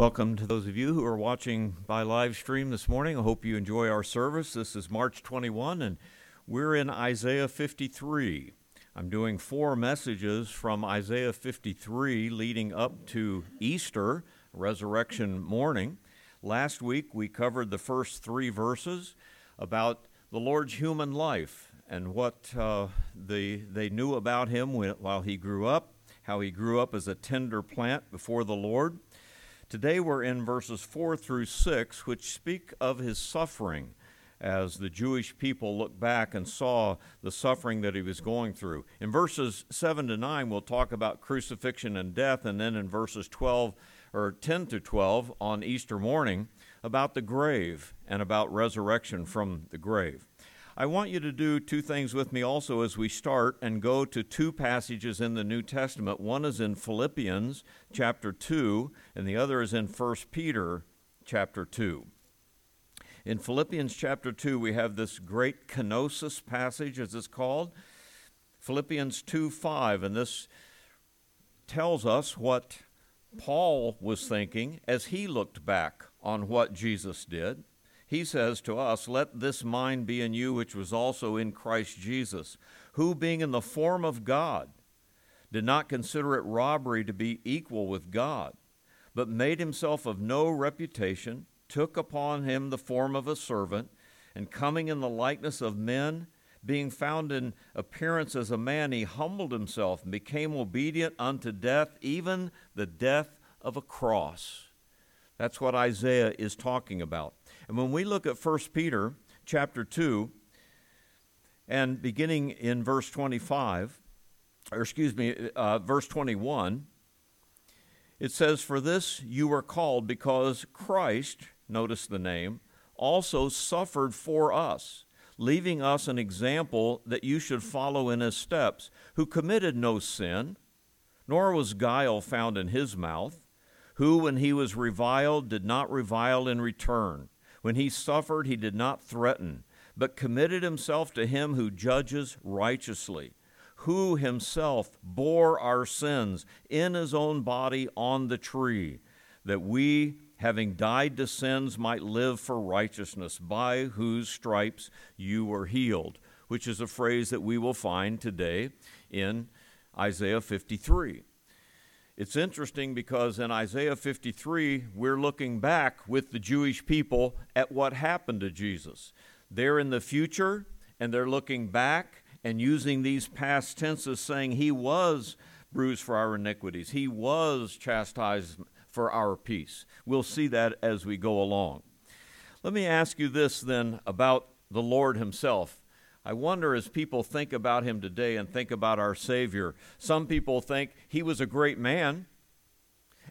Welcome to those of you who are watching by live stream this morning. I hope you enjoy our service. This is March 21, and we're in Isaiah 53. I'm doing four messages from Isaiah 53 leading up to Easter, resurrection morning. Last week we covered the first three verses about the Lord's human life and what uh, the, they knew about him while he grew up, how he grew up as a tender plant before the Lord Today we're in verses 4 through 6, which speak of his suffering as the Jewish people looked back and saw the suffering that he was going through. In verses 7 to 9, we'll talk about crucifixion and death, and then in verses 12 or 10 to 12 on Easter morning, about the grave and about resurrection from the grave. I want you to do two things with me also as we start and go to two passages in the New Testament. One is in Philippians chapter 2, and the other is in 1 Peter chapter 2. In Philippians chapter 2, we have this great kenosis passage, as it's called. Philippians 2 5, and this tells us what Paul was thinking as he looked back on what Jesus did he says to us, Let this mind be in you, which was also in Christ Jesus, who, being in the form of God, did not consider it robbery to be equal with God, but made himself of no reputation, took upon him the form of a servant, and coming in the likeness of men, being found in appearance as a man, he humbled himself and became obedient unto death, even the death of a cross. That's what Isaiah is talking about. And when we look at 1 Peter chapter 2, and beginning in verse 25, or excuse me, uh, verse 21, it says, For this you were called because Christ, notice the name, also suffered for us, leaving us an example that you should follow in his steps, who committed no sin, nor was guile found in his mouth, who, when he was reviled, did not revile in return. When he suffered, he did not threaten, but committed himself to him who judges righteously, who himself bore our sins in his own body on the tree, that we, having died to sins, might live for righteousness, by whose stripes you were healed, which is a phrase that we will find today in Isaiah 53. It's interesting because in Isaiah 53, we're looking back with the Jewish people at what happened to Jesus. They're in the future and they're looking back and using these past tenses, saying, He was bruised for our iniquities, He was chastised for our peace. We'll see that as we go along. Let me ask you this then about the Lord Himself. I wonder as people think about him today and think about our Savior, some people think he was a great man,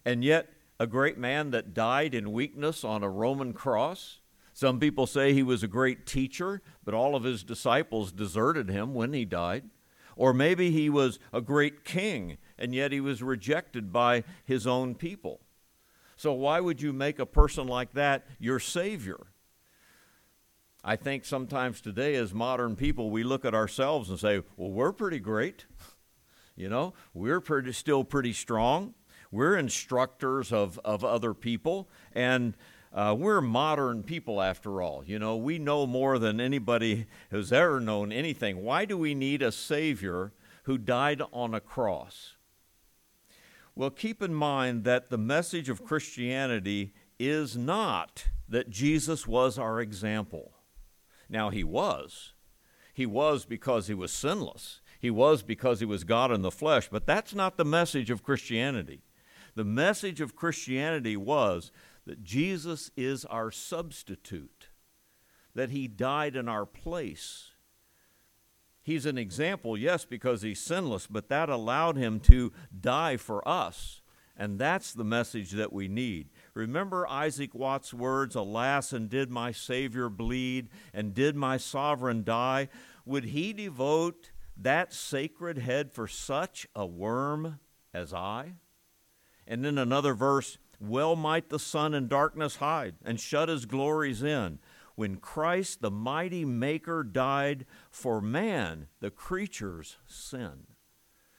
and yet a great man that died in weakness on a Roman cross. Some people say he was a great teacher, but all of his disciples deserted him when he died. Or maybe he was a great king, and yet he was rejected by his own people. So, why would you make a person like that your Savior? I think sometimes today, as modern people, we look at ourselves and say, well, we're pretty great. You know, we're pretty, still pretty strong. We're instructors of, of other people, and uh, we're modern people after all. You know, we know more than anybody has ever known anything. Why do we need a Savior who died on a cross? Well, keep in mind that the message of Christianity is not that Jesus was our example. Now, he was. He was because he was sinless. He was because he was God in the flesh, but that's not the message of Christianity. The message of Christianity was that Jesus is our substitute, that he died in our place. He's an example, yes, because he's sinless, but that allowed him to die for us. And that's the message that we need. Remember Isaac Watts' words, Alas, and did my Savior bleed, and did my sovereign die? Would he devote that sacred head for such a worm as I? And in another verse, Well might the sun in darkness hide, and shut his glories in. When Christ, the mighty Maker, died for man, the creature's sin.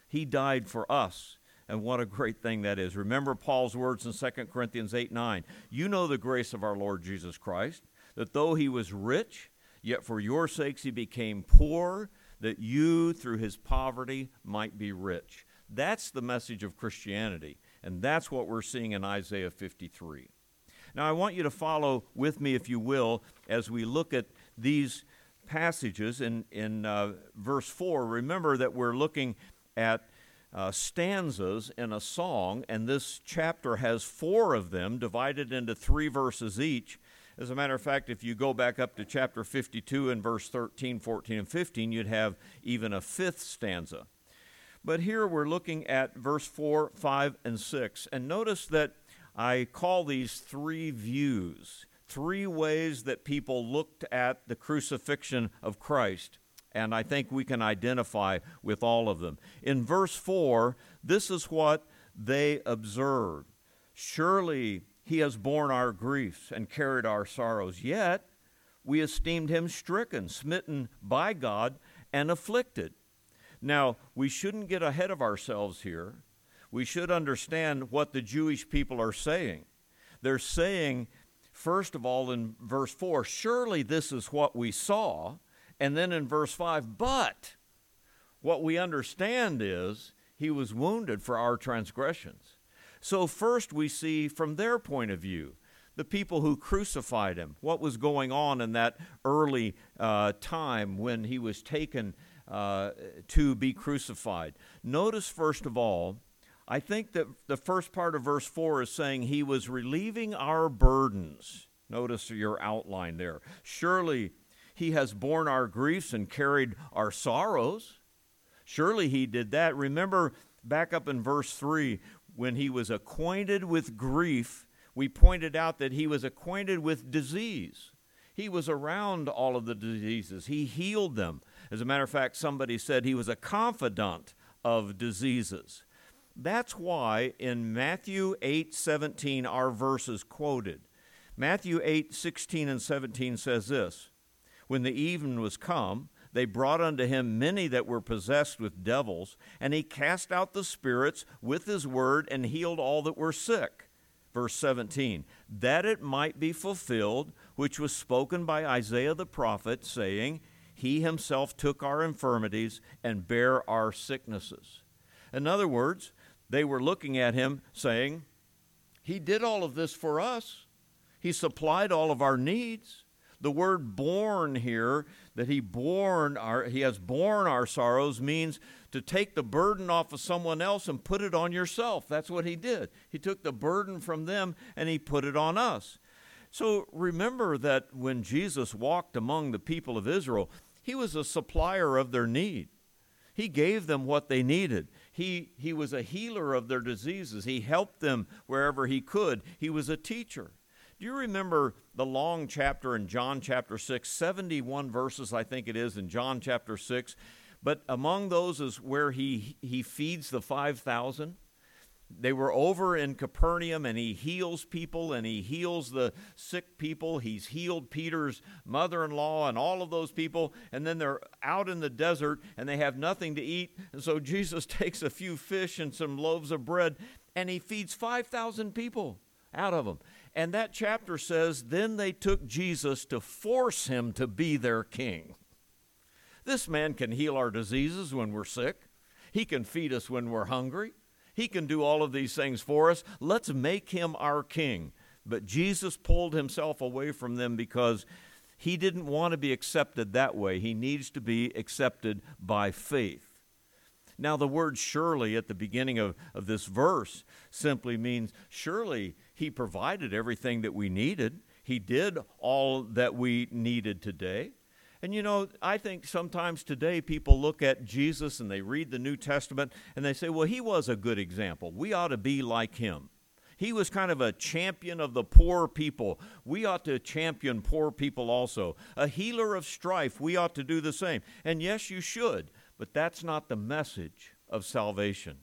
He died for us And what a great thing that is. Remember Paul's words in 2 Corinthians 8 9. You know the grace of our Lord Jesus Christ, that though he was rich, yet for your sakes he became poor, that you through his poverty might be rich. That's the message of Christianity. And that's what we're seeing in Isaiah 53. Now, I want you to follow with me, if you will, as we look at these passages in, in uh, verse 4. Remember that we're looking at uh, stanzas in a song, and this chapter has four of them divided into three verses each. As a matter of fact, if you go back up to chapter 52 and verse 13, 14, and 15, you'd have even a fifth stanza. But here we're looking at verse 4, 5, and 6. And notice that I call these three views, three ways that people looked at the crucifixion of Christ. And I think we can identify with all of them. In verse 4, this is what they observed Surely he has borne our griefs and carried our sorrows, yet we esteemed him stricken, smitten by God, and afflicted. Now, we shouldn't get ahead of ourselves here. We should understand what the Jewish people are saying. They're saying, first of all, in verse 4, surely this is what we saw. And then in verse 5, but what we understand is he was wounded for our transgressions. So, first, we see from their point of view, the people who crucified him, what was going on in that early uh, time when he was taken uh, to be crucified. Notice, first of all, I think that the first part of verse 4 is saying he was relieving our burdens. Notice your outline there. Surely he has borne our griefs and carried our sorrows. Surely he did that. Remember back up in verse 3 when he was acquainted with grief, we pointed out that he was acquainted with disease. He was around all of the diseases, he healed them. As a matter of fact, somebody said he was a confidant of diseases. That's why in Matthew 8 17, our verse is quoted. Matthew 8 16 and 17 says this When the even was come, they brought unto him many that were possessed with devils, and he cast out the spirits with his word and healed all that were sick. Verse 17, that it might be fulfilled, which was spoken by Isaiah the prophet, saying, he himself took our infirmities and bare our sicknesses. In other words, they were looking at him saying, He did all of this for us. He supplied all of our needs. The word born here, that he borne our he has borne our sorrows means to take the burden off of someone else and put it on yourself. That's what he did. He took the burden from them and he put it on us. So remember that when Jesus walked among the people of Israel, he was a supplier of their need. He gave them what they needed. He, he was a healer of their diseases. He helped them wherever he could. He was a teacher. Do you remember the long chapter in John chapter 6? 71 verses, I think it is, in John chapter 6. But among those is where he, he feeds the 5,000 they were over in Capernaum and he heals people and he heals the sick people. He's healed Peter's mother in law and all of those people. And then they're out in the desert and they have nothing to eat. And so Jesus takes a few fish and some loaves of bread and he feeds 5,000 people out of them. And that chapter says, Then they took Jesus to force him to be their king. This man can heal our diseases when we're sick, he can feed us when we're hungry. He can do all of these things for us. Let's make him our king. But Jesus pulled himself away from them because he didn't want to be accepted that way. He needs to be accepted by faith. Now, the word surely at the beginning of, of this verse simply means surely he provided everything that we needed. He did all that we needed today. And you know, I think sometimes today people look at Jesus and they read the New Testament and they say, well, he was a good example. We ought to be like him. He was kind of a champion of the poor people. We ought to champion poor people also. A healer of strife. We ought to do the same. And yes, you should, but that's not the message of salvation.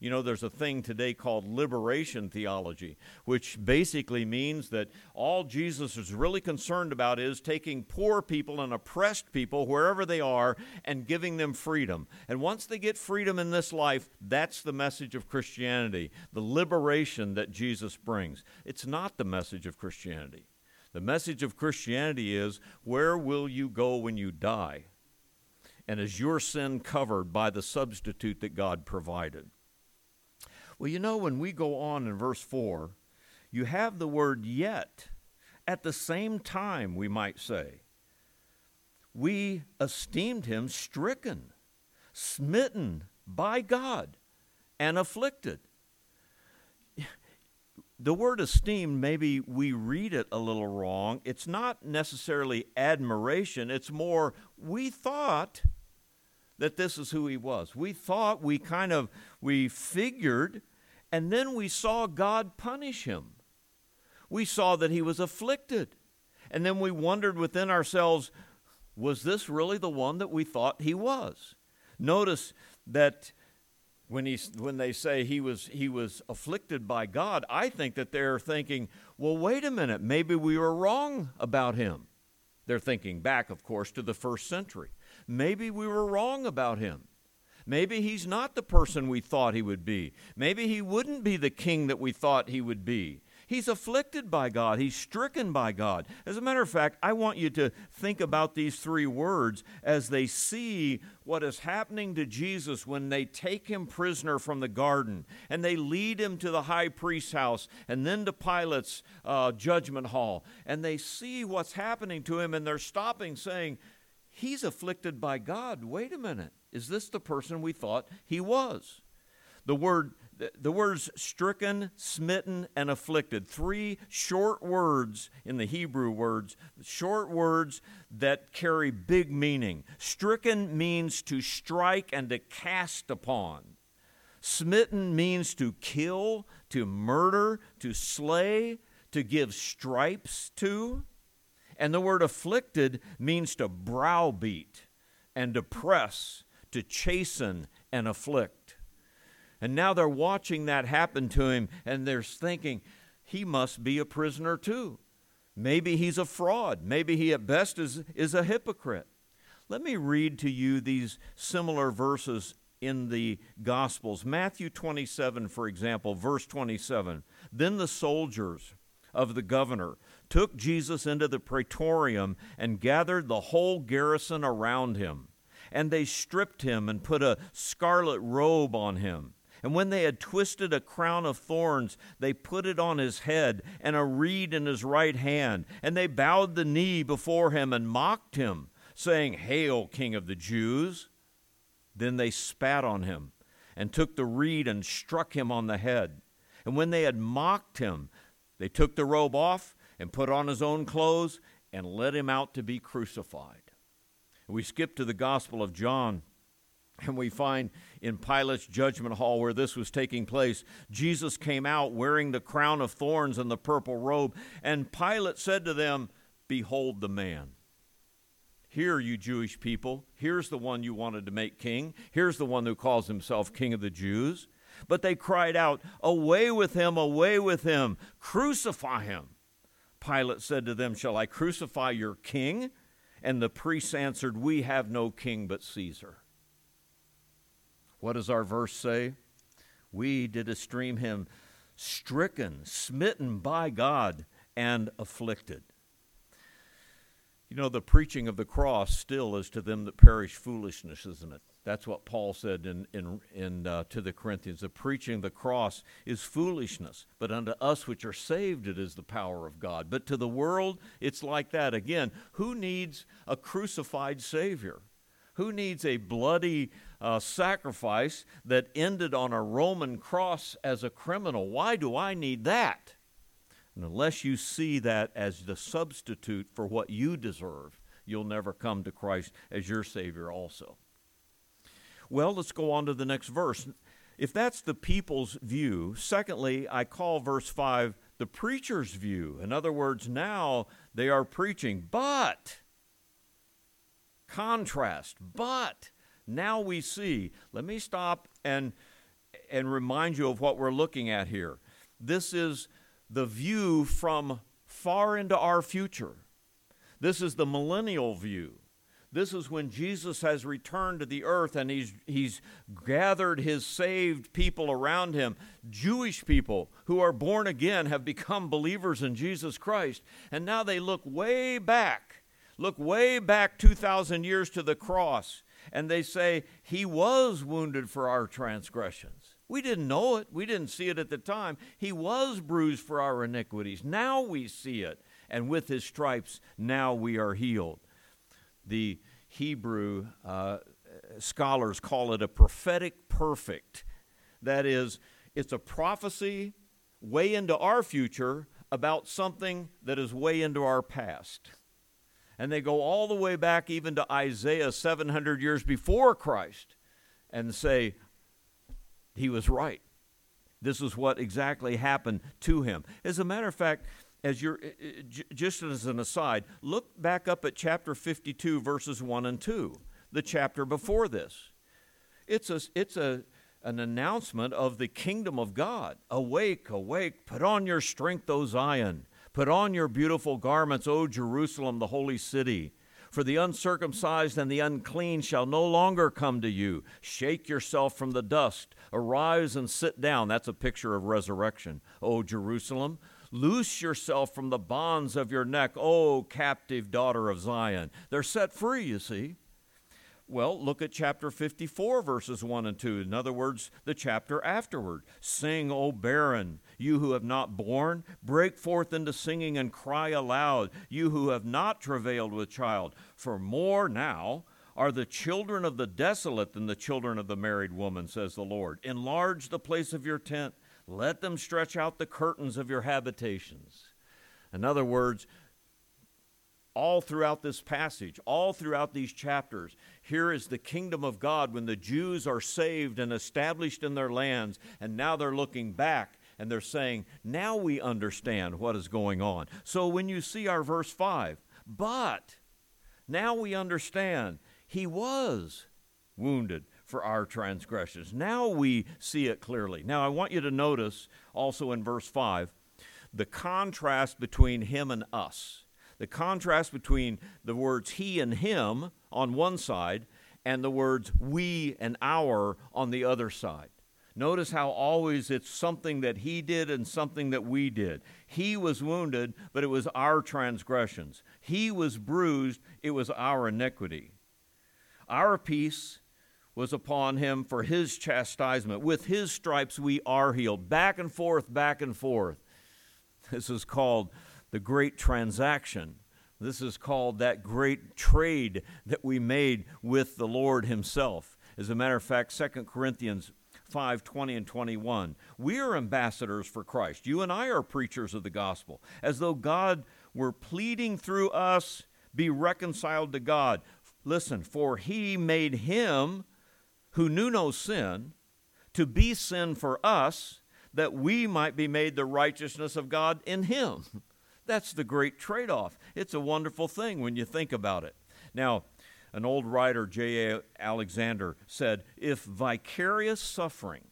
You know, there's a thing today called liberation theology, which basically means that all Jesus is really concerned about is taking poor people and oppressed people wherever they are and giving them freedom. And once they get freedom in this life, that's the message of Christianity, the liberation that Jesus brings. It's not the message of Christianity. The message of Christianity is where will you go when you die? And is your sin covered by the substitute that God provided? Well, you know, when we go on in verse 4, you have the word yet. At the same time, we might say, we esteemed him stricken, smitten by God, and afflicted. The word esteemed, maybe we read it a little wrong. It's not necessarily admiration, it's more, we thought that this is who he was. We thought, we kind of, we figured, and then we saw God punish him. We saw that he was afflicted. And then we wondered within ourselves, was this really the one that we thought he was? Notice that when, he, when they say he was, he was afflicted by God, I think that they're thinking, well, wait a minute, maybe we were wrong about him. They're thinking back, of course, to the first century. Maybe we were wrong about him. Maybe he's not the person we thought he would be. Maybe he wouldn't be the king that we thought he would be. He's afflicted by God. He's stricken by God. As a matter of fact, I want you to think about these three words as they see what is happening to Jesus when they take him prisoner from the garden and they lead him to the high priest's house and then to Pilate's uh, judgment hall. And they see what's happening to him and they're stopping saying, He's afflicted by God. Wait a minute. Is this the person we thought he was? The word the words stricken, smitten, and afflicted. Three short words in the Hebrew words, short words that carry big meaning. Stricken means to strike and to cast upon. Smitten means to kill, to murder, to slay, to give stripes to. And the word afflicted means to browbeat and oppress, to chasten and afflict. And now they're watching that happen to him and they're thinking, he must be a prisoner too. Maybe he's a fraud. Maybe he at best is, is a hypocrite. Let me read to you these similar verses in the Gospels. Matthew 27, for example, verse 27. Then the soldiers of the governor took Jesus into the praetorium and gathered the whole garrison around him. And they stripped him and put a scarlet robe on him. And when they had twisted a crown of thorns, they put it on his head and a reed in his right hand. And they bowed the knee before him and mocked him, saying, Hail, King of the Jews! Then they spat on him and took the reed and struck him on the head. And when they had mocked him, they took the robe off and put on his own clothes and led him out to be crucified. We skip to the Gospel of John, and we find in Pilate's judgment hall where this was taking place, Jesus came out wearing the crown of thorns and the purple robe, and Pilate said to them, Behold the man. Here, you Jewish people, here's the one you wanted to make king. Here's the one who calls himself King of the Jews. But they cried out, Away with him, away with him, crucify him. Pilate said to them, Shall I crucify your king? And the priests answered, We have no king but Caesar. What does our verse say? We did esteem him stricken, smitten by God, and afflicted. You know, the preaching of the cross still is to them that perish foolishness, isn't it? That's what Paul said in, in, in, uh, to the Corinthians. The preaching of the cross is foolishness, but unto us which are saved, it is the power of God. But to the world, it's like that. Again, who needs a crucified Savior? Who needs a bloody uh, sacrifice that ended on a Roman cross as a criminal? Why do I need that? And unless you see that as the substitute for what you deserve, you'll never come to Christ as your Savior also. Well, let's go on to the next verse. If that's the people's view, secondly, I call verse 5 the preacher's view. In other words, now they are preaching, but, contrast, but, now we see. Let me stop and and remind you of what we're looking at here. This is the view from far into our future. This is the millennial view. This is when Jesus has returned to the earth and he's, he's gathered his saved people around him. Jewish people who are born again have become believers in Jesus Christ. And now they look way back, look way back 2,000 years to the cross, and they say, He was wounded for our transgressions. We didn't know it. We didn't see it at the time. He was bruised for our iniquities. Now we see it. And with his stripes, now we are healed the Hebrew uh, scholars call it a prophetic perfect. That is, it's a prophecy way into our future about something that is way into our past. And they go all the way back even to Isaiah 700 years before Christ and say, he was right. This is what exactly happened to him. As a matter of fact, as you're just as an aside, look back up at chapter 52 verses 1 and 2, the chapter before this. It's a it's a an announcement of the kingdom of God. Awake, awake, put on your strength, O Zion. Put on your beautiful garments, O Jerusalem, the holy city. For the uncircumcised and the unclean shall no longer come to you. Shake yourself from the dust. Arise and sit down. That's a picture of resurrection. O Jerusalem, Loose yourself from the bonds of your neck, O captive daughter of Zion. They're set free, you see. Well, look at chapter 54, verses 1 and 2. In other words, the chapter afterward. Sing, O barren, you who have not borne. Break forth into singing and cry aloud, you who have not travailed with child. For more now are the children of the desolate than the children of the married woman, says the Lord. Enlarge the place of your tent let them stretch out the curtains of your habitations. In other words, all throughout this passage, all throughout these chapters, here is the kingdom of God when the Jews are saved and established in their lands, and now they're looking back and they're saying, now we understand what is going on. So when you see our verse 5, but now we understand he was wounded for our transgressions. Now we see it clearly. Now I want you to notice also in verse 5 the contrast between him and us. The contrast between the words he and him on one side and the words we and our on the other side. Notice how always it's something that he did and something that we did. He was wounded, but it was our transgressions. He was bruised, it was our iniquity. Our peace was upon him for his chastisement. With his stripes we are healed. Back and forth, back and forth. This is called the great transaction. This is called that great trade that we made with the Lord himself. As a matter of fact, 2 Corinthians 5 20 and 21. We are ambassadors for Christ. You and I are preachers of the gospel, as though God were pleading through us, be reconciled to God. Listen, for he made him who knew no sin, to be sin for us, that we might be made the righteousness of God in him. That's the great trade off. It's a wonderful thing when you think about it. Now, an old writer, J.A. Alexander, said if vicarious suffering,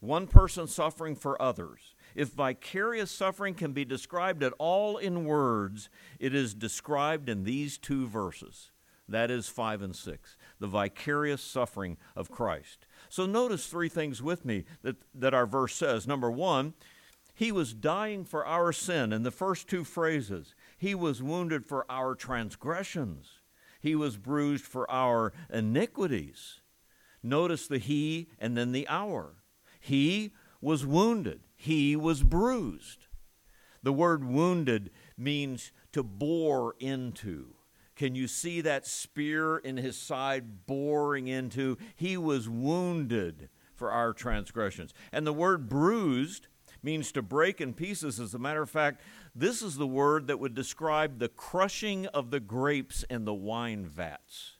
one person suffering for others, if vicarious suffering can be described at all in words, it is described in these two verses. That is 5 and 6, the vicarious suffering of Christ. So notice three things with me that, that our verse says. Number one, he was dying for our sin. In the first two phrases, he was wounded for our transgressions, he was bruised for our iniquities. Notice the he and then the our. He was wounded, he was bruised. The word wounded means to bore into can you see that spear in his side boring into? He was wounded for our transgressions. And the word bruised means to break in pieces. As a matter of fact, this is the word that would describe the crushing of the grapes in the wine vats.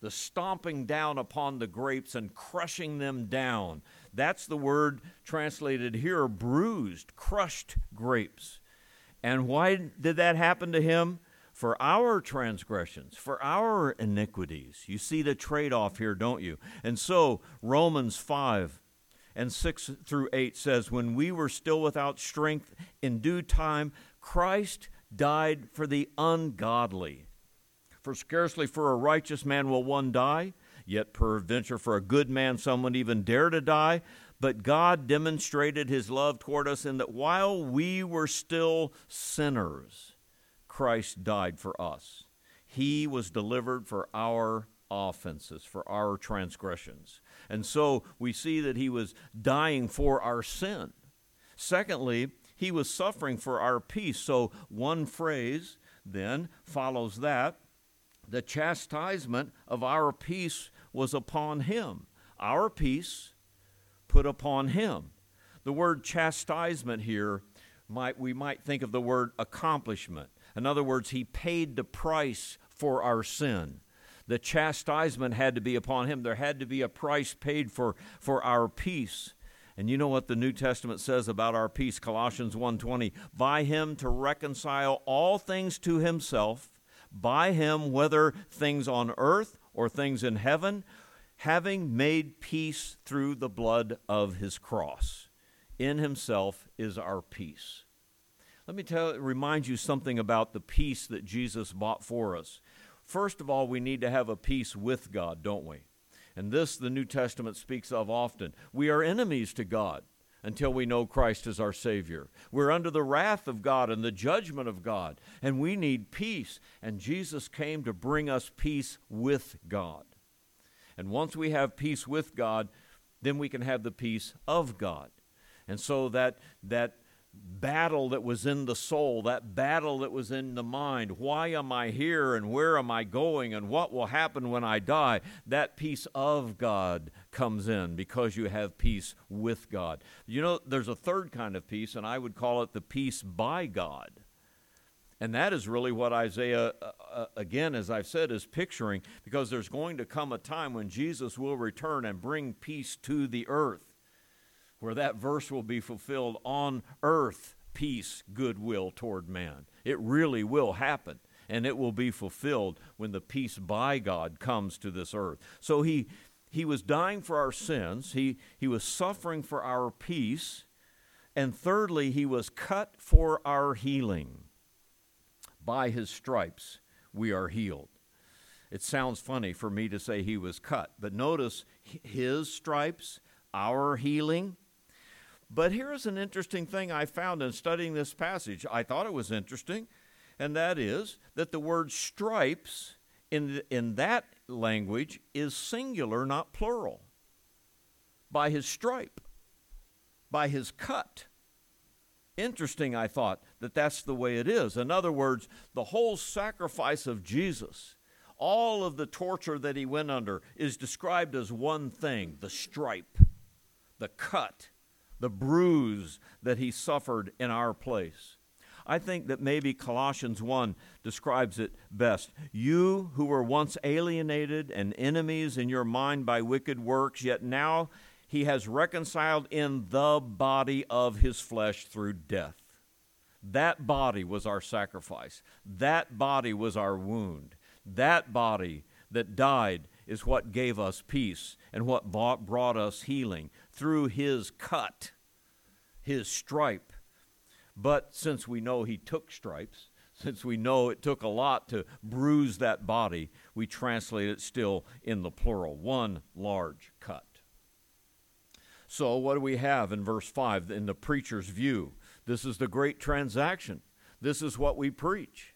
The stomping down upon the grapes and crushing them down. That's the word translated here bruised, crushed grapes. And why did that happen to him? For our transgressions, for our iniquities. You see the trade off here, don't you? And so, Romans 5 and 6 through 8 says, When we were still without strength, in due time, Christ died for the ungodly. For scarcely for a righteous man will one die, yet peradventure for a good man some would even dare to die. But God demonstrated his love toward us in that while we were still sinners, Christ died for us. He was delivered for our offenses, for our transgressions. And so we see that he was dying for our sin. Secondly, he was suffering for our peace. So one phrase then follows that the chastisement of our peace was upon him. Our peace put upon him. The word chastisement here might we might think of the word accomplishment. In other words, he paid the price for our sin. The chastisement had to be upon him. There had to be a price paid for, for our peace. And you know what the New Testament says about our peace, Colossians 1:20, by him to reconcile all things to himself, by him whether things on earth or things in heaven, having made peace through the blood of his cross. In himself is our peace. Let me tell remind you something about the peace that Jesus bought for us. First of all, we need to have a peace with God, don't we? And this the New Testament speaks of often. We are enemies to God until we know Christ as our Savior. We're under the wrath of God and the judgment of God, and we need peace. And Jesus came to bring us peace with God. And once we have peace with God, then we can have the peace of God. And so that that battle that was in the soul, that battle that was in the mind. Why am I here and where am I going and what will happen when I die? That peace of God comes in because you have peace with God. You know, there's a third kind of peace, and I would call it the peace by God. And that is really what Isaiah, uh, uh again, as I've said, is picturing because there's going to come a time when Jesus will return and bring peace to the earth where that verse will be fulfilled on earth, peace, goodwill toward man. It really will happen, and it will be fulfilled when the peace by God comes to this earth. So he, he was dying for our sins, he, he was suffering for our peace, and thirdly, he was cut for our healing. By his stripes, we are healed. It sounds funny for me to say he was cut, but notice his stripes, our healing, but here's an interesting thing I found in studying this passage. I thought it was interesting, and that is that the word stripes in, in that language is singular, not plural. By his stripe, by his cut. Interesting, I thought, that that's the way it is. In other words, the whole sacrifice of Jesus, all of the torture that he went under, is described as one thing the stripe, the cut the bruise that he suffered in our place. I think that maybe Colossians 1 describes it best. You who were once alienated and enemies in your mind by wicked works, yet now he has reconciled in the body of his flesh through death. That body was our sacrifice. That body was our wound. That body that died is what gave us peace and what brought us healing through his cut, his stripe. But since we know he took stripes, since we know it took a lot to bruise that body, we translate it still in the plural one large cut. So, what do we have in verse 5 in the preacher's view? This is the great transaction. This is what we preach.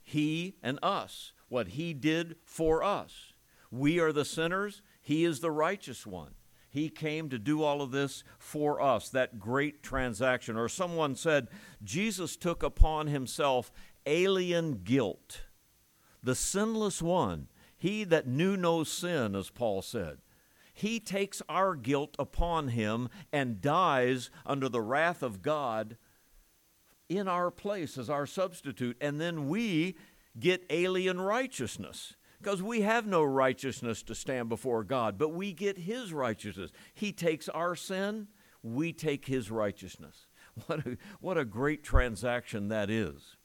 He and us, what he did for us. We are the sinners, he is the righteous one. He came to do all of this for us, that great transaction. Or someone said, Jesus took upon himself alien guilt. The sinless one, he that knew no sin, as Paul said. He takes our guilt upon him and dies under the wrath of God in our place as our substitute. And then we get alien righteousness because we have no righteousness to stand before God, but we get His righteousness. He takes our sin, we take His righteousness. What a, what a great transaction that is.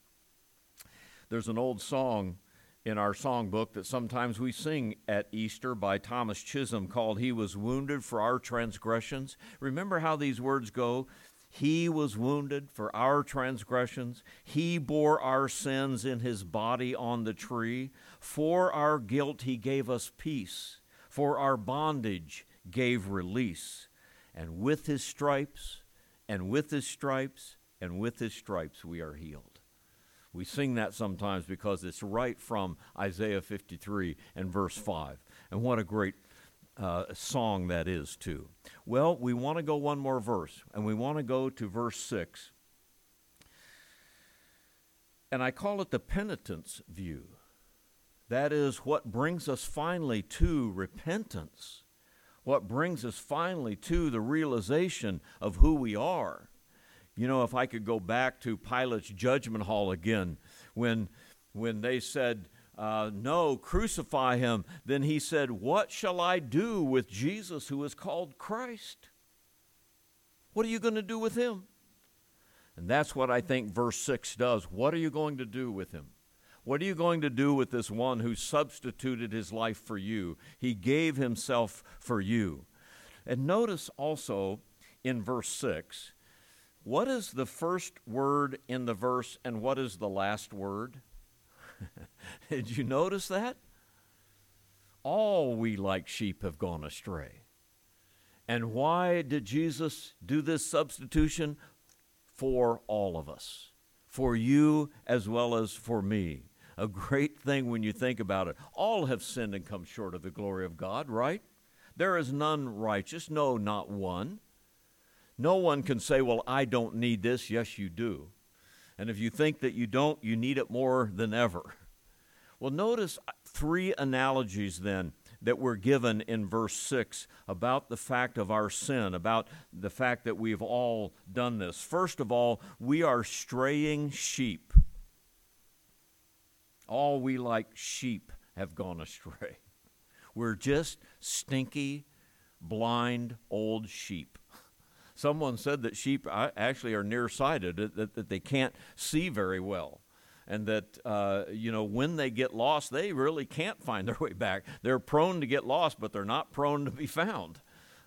There's an old song in our songbook that sometimes we sing at Easter by Thomas Chisholm called He Was Wounded for Our Transgressions. Remember how these words go? He was wounded for our transgressions. He bore our sins in his body on the tree. For our guilt, he gave us peace. For our bondage, gave release. And with his stripes, and with his stripes, and with his stripes, we are healed. We sing that sometimes because it's right from Isaiah 53 and verse 5. And what a great uh, song that is, too. Well, we want to go one more verse, and we want to go to verse 6. And I call it the penitence view. That is what brings us finally to repentance, what brings us finally to the realization of who we are. You know, if I could go back to Pilate's judgment hall again, when, when they said, uh, No, crucify him. Then he said, What shall I do with Jesus who is called Christ? What are you going to do with him? And that's what I think verse 6 does. What are you going to do with him? What are you going to do with this one who substituted his life for you? He gave himself for you. And notice also in verse 6 what is the first word in the verse and what is the last word? Did you notice that? All we like sheep have gone astray. And why did Jesus do this substitution? For all of us, for you as well as for me. A great thing when you think about it. All have sinned and come short of the glory of God, right? There is none righteous, no, not one. No one can say, Well, I don't need this. Yes, you do. And if you think that you don't, you need it more than ever. Well, notice uh, three analogies then that were given in verse 6 about the fact of our sin, about the fact that we've all done this. First of all, we are straying sheep. All we like sheep have gone astray. We're just stinky, blind old sheep. Someone said that sheep uh, actually are nearsighted, that, that they can't see very well. And that, uh, you know, when they get lost, they really can't find their way back. They're prone to get lost, but they're not prone to be found.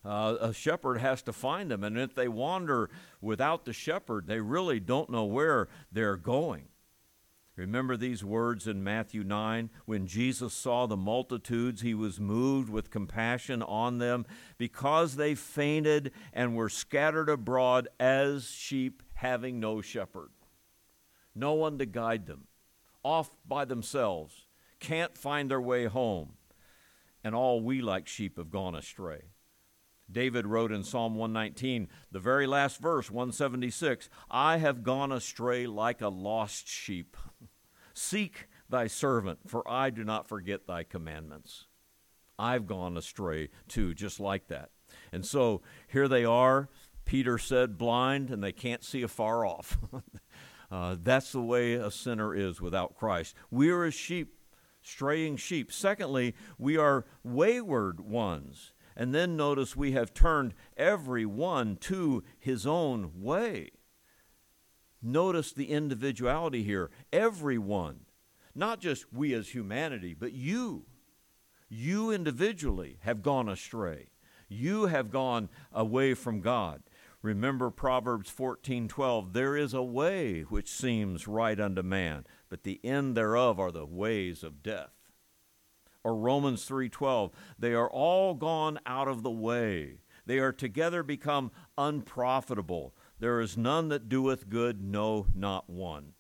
Uh, a shepherd has to find them. And if they wander without the shepherd, they really don't know where they're going. Remember these words in Matthew 9? When Jesus saw the multitudes, he was moved with compassion on them because they fainted and were scattered abroad as sheep having no shepherd. No one to guide them, off by themselves, can't find their way home, and all we like sheep have gone astray. David wrote in Psalm 119, the very last verse, 176, I have gone astray like a lost sheep. Seek thy servant, for I do not forget thy commandments. I've gone astray too, just like that. And so here they are. Peter said, blind, and they can't see afar off. uh, that's the way a sinner is without Christ. We are as sheep, straying sheep. Secondly, we are wayward ones. And then notice we have turned every one to his own way. Notice the individuality here. Everyone, not just we as humanity, but you, you individually have gone astray. You have gone away from God. Remember Proverbs 14:12, there is a way which seems right unto man, but the end thereof are the ways of death. Or Romans 3:12, they are all gone out of the way. They are together become unprofitable. There is none that doeth good, no, not one.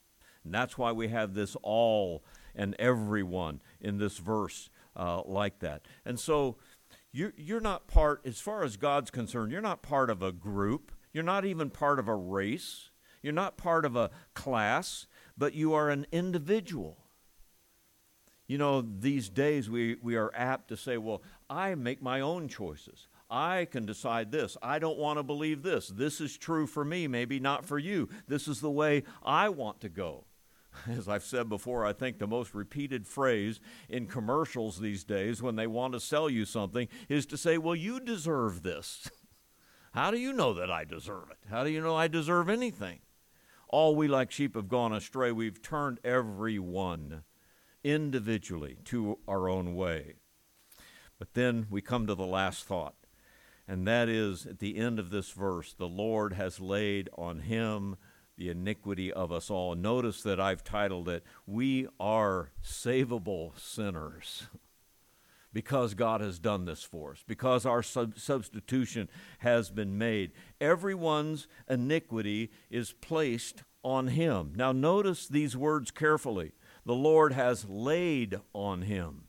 And that's why we have this all and everyone in this verse uh, like that. And so you're, you're not part, as far as God's concerned, you're not part of a group. You're not even part of a race. You're not part of a class, but you are an individual. You know, these days we, we are apt to say, well, I make my own choices. I can decide this. I don't want to believe this. This is true for me, maybe not for you. This is the way I want to go. As I've said before, I think the most repeated phrase in commercials these days when they want to sell you something is to say, Well, you deserve this. How do you know that I deserve it? How do you know I deserve anything? All we like sheep have gone astray. We've turned every one individually to our own way. But then we come to the last thought, and that is at the end of this verse the Lord has laid on him the iniquity of us all. Notice that I've titled it, We Are Savable Sinners. because God has done this for us, because our sub- substitution has been made. Everyone's iniquity is placed on him. Now, notice these words carefully. The Lord has laid on him.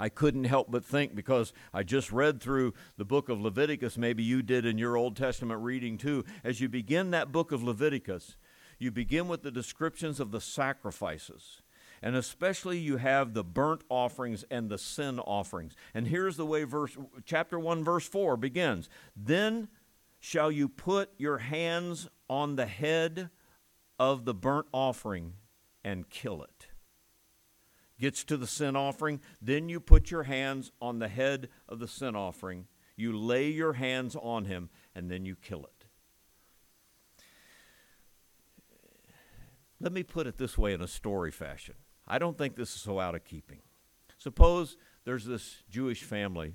I couldn't help but think because I just read through the book of Leviticus, maybe you did in your Old Testament reading too. As you begin that book of Leviticus, you begin with the descriptions of the sacrifices. And especially you have the burnt offerings and the sin offerings. And here's the way verse chapter 1 verse 4 begins. Then shall you put your hands on the head of the burnt offering and kill it. Gets to the sin offering, then you put your hands on the head of the sin offering. You lay your hands on him, and then you kill it. Let me put it this way in a story fashion. I don't think this is so out of keeping. Suppose there's this Jewish family,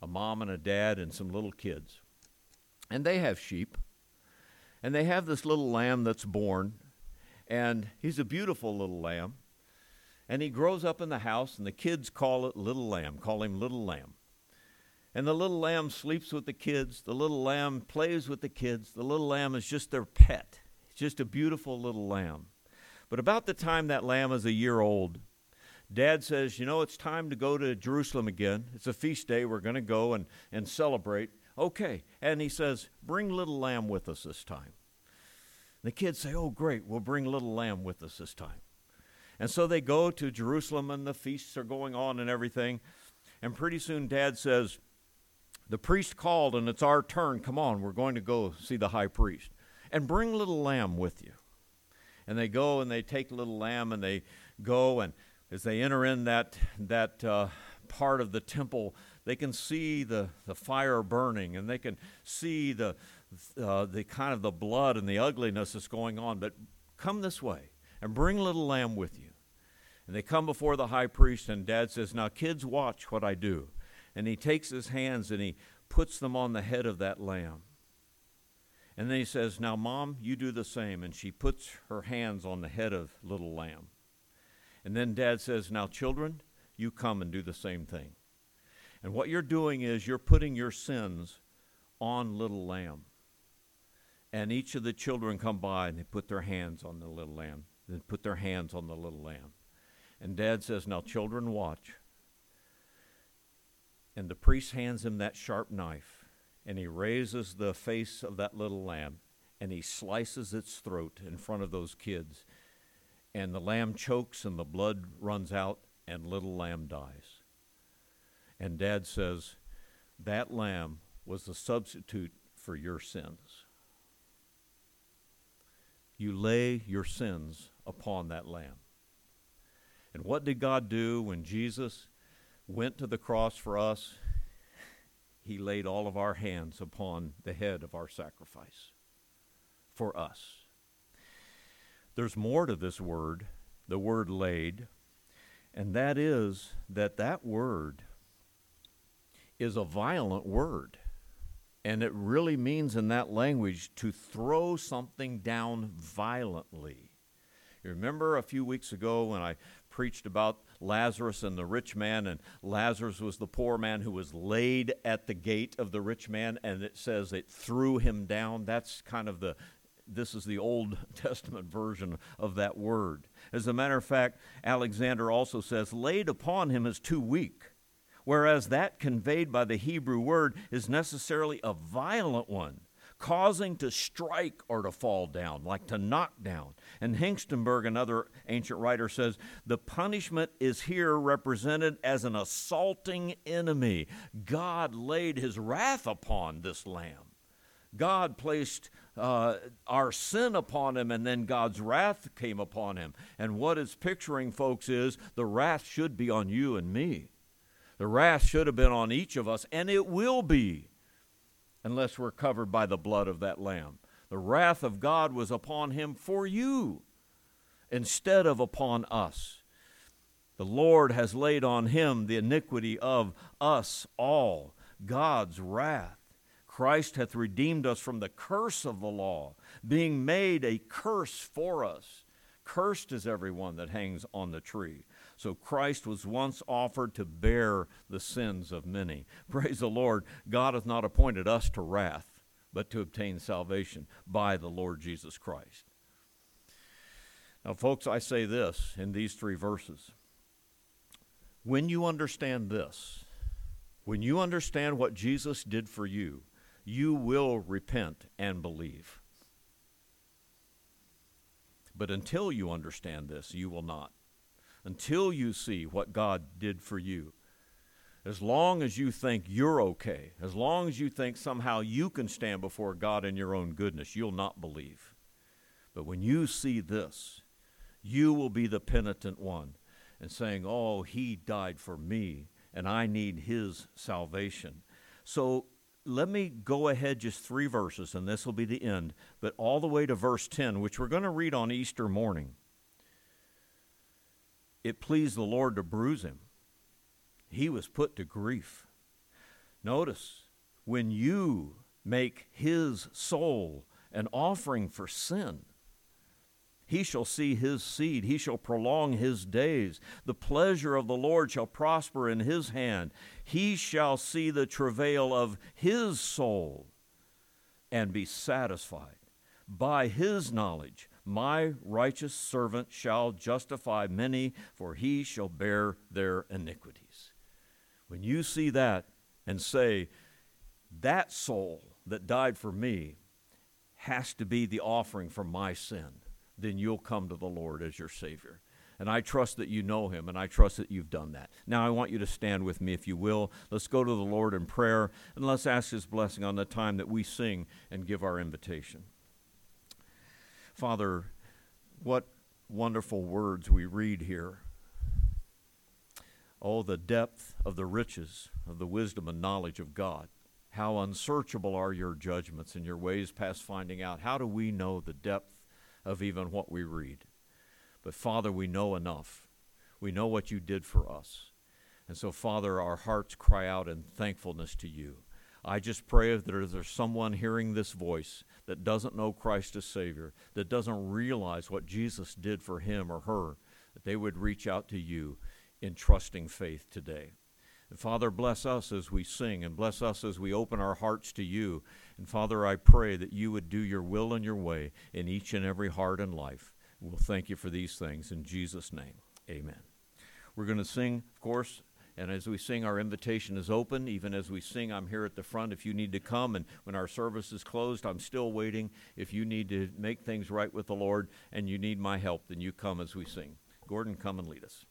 a mom and a dad, and some little kids. And they have sheep. And they have this little lamb that's born, and he's a beautiful little lamb. And he grows up in the house, and the kids call it Little Lamb, call him Little Lamb. And the little lamb sleeps with the kids. The little lamb plays with the kids. The little lamb is just their pet. It's just a beautiful little lamb. But about the time that lamb is a year old, Dad says, You know, it's time to go to Jerusalem again. It's a feast day. We're going to go and, and celebrate. Okay. And he says, Bring little lamb with us this time. The kids say, Oh, great, we'll bring little lamb with us this time. And so they go to Jerusalem and the feasts are going on and everything. And pretty soon dad says, The priest called and it's our turn. Come on, we're going to go see the high priest. And bring little lamb with you. And they go and they take little lamb and they go and as they enter in that that uh, part of the temple, they can see the, the fire burning and they can see the uh, the kind of the blood and the ugliness that's going on. But come this way and bring little lamb with you. And they come before the high priest, and dad says, Now, kids, watch what I do. And he takes his hands and he puts them on the head of that lamb. And then he says, Now, mom, you do the same. And she puts her hands on the head of little lamb. And then dad says, Now, children, you come and do the same thing. And what you're doing is you're putting your sins on little lamb. And each of the children come by and they put their hands on the little lamb, then put their hands on the little lamb. And dad says, Now, children, watch. And the priest hands him that sharp knife, and he raises the face of that little lamb, and he slices its throat in front of those kids. And the lamb chokes, and the blood runs out, and little lamb dies. And dad says, That lamb was the substitute for your sins. You lay your sins upon that lamb. And what did God do when Jesus went to the cross for us? He laid all of our hands upon the head of our sacrifice for us. There's more to this word, the word laid, and that is that that word is a violent word. And it really means in that language to throw something down violently. You remember a few weeks ago when I preached about Lazarus and the rich man, and Lazarus was the poor man who was laid at the gate of the rich man, and it says it threw him down. That's kind of the this is the Old Testament version of that word. As a matter of fact, Alexander also says, laid upon him is too weak, whereas that conveyed by the Hebrew word is necessarily a violent one causing to strike or to fall down, like to knock down. And Hengstenberg, another ancient writer, says the punishment is here represented as an assaulting enemy. God laid his wrath upon this lamb. God placed uh, our sin upon him, and then God's wrath came upon him. And what it's picturing, folks, is the wrath should be on you and me. The wrath should have been on each of us, and it will be unless we're covered by the blood of that lamb. The wrath of God was upon him for you instead of upon us. The Lord has laid on him the iniquity of us all, God's wrath. Christ hath redeemed us from the curse of the law, being made a curse for us. Cursed is everyone that hangs on the tree. So Christ was once offered to bear the sins of many. Praise the Lord. God hath not appointed us to wrath, but to obtain salvation by the Lord Jesus Christ. Now, folks, I say this in these three verses. When you understand this, when you understand what Jesus did for you, you will repent and believe. But until you understand this, you will not. Until you see what God did for you. As long as you think you're okay, as long as you think somehow you can stand before God in your own goodness, you'll not believe. But when you see this, you will be the penitent one and saying, Oh, he died for me, and I need his salvation. So let me go ahead just three verses, and this will be the end, but all the way to verse 10, which we're going to read on Easter morning. It pleased the Lord to bruise him, he was put to grief. Notice, when you make his soul an offering for sin, he shall see his seed. He shall prolong his days. The pleasure of the Lord shall prosper in his hand. He shall see the travail of his soul and be satisfied. By his knowledge, my righteous servant shall justify many, for he shall bear their iniquities. When you see that and say, that soul that died for me has to be the offering for my sin then you'll come to the Lord as your Savior. And I trust that you know him, and I trust that you've done that. Now, I want you to stand with me, if you will. Let's go to the Lord in prayer, and let's ask his blessing on the time that we sing and give our invitation. Father, what wonderful words we read here. Oh, the depth of the riches of the wisdom and knowledge of God. How unsearchable are your judgments and your ways past finding out. How do we know the depth of even what we read. But Father, we know enough. We know what you did for us. And so, Father, our hearts cry out in thankfulness to you. I just pray that if there's someone hearing this voice that doesn't know Christ as Savior, that doesn't realize what Jesus did for him or her, that they would reach out to you in trusting faith today. And Father, bless us as we sing and bless us as we open our hearts to you and Father, I pray that you would do your will and your way in each and every heart and life. We'll thank you for these things in Jesus' name. Amen. We're going to sing, of course, and as we sing, our invitation is open. Even as we sing, I'm here at the front. If you need to come, and when our service is closed, I'm still waiting. If you need to make things right with the Lord and you need my help, then you come as we sing. Gordon, come and lead us.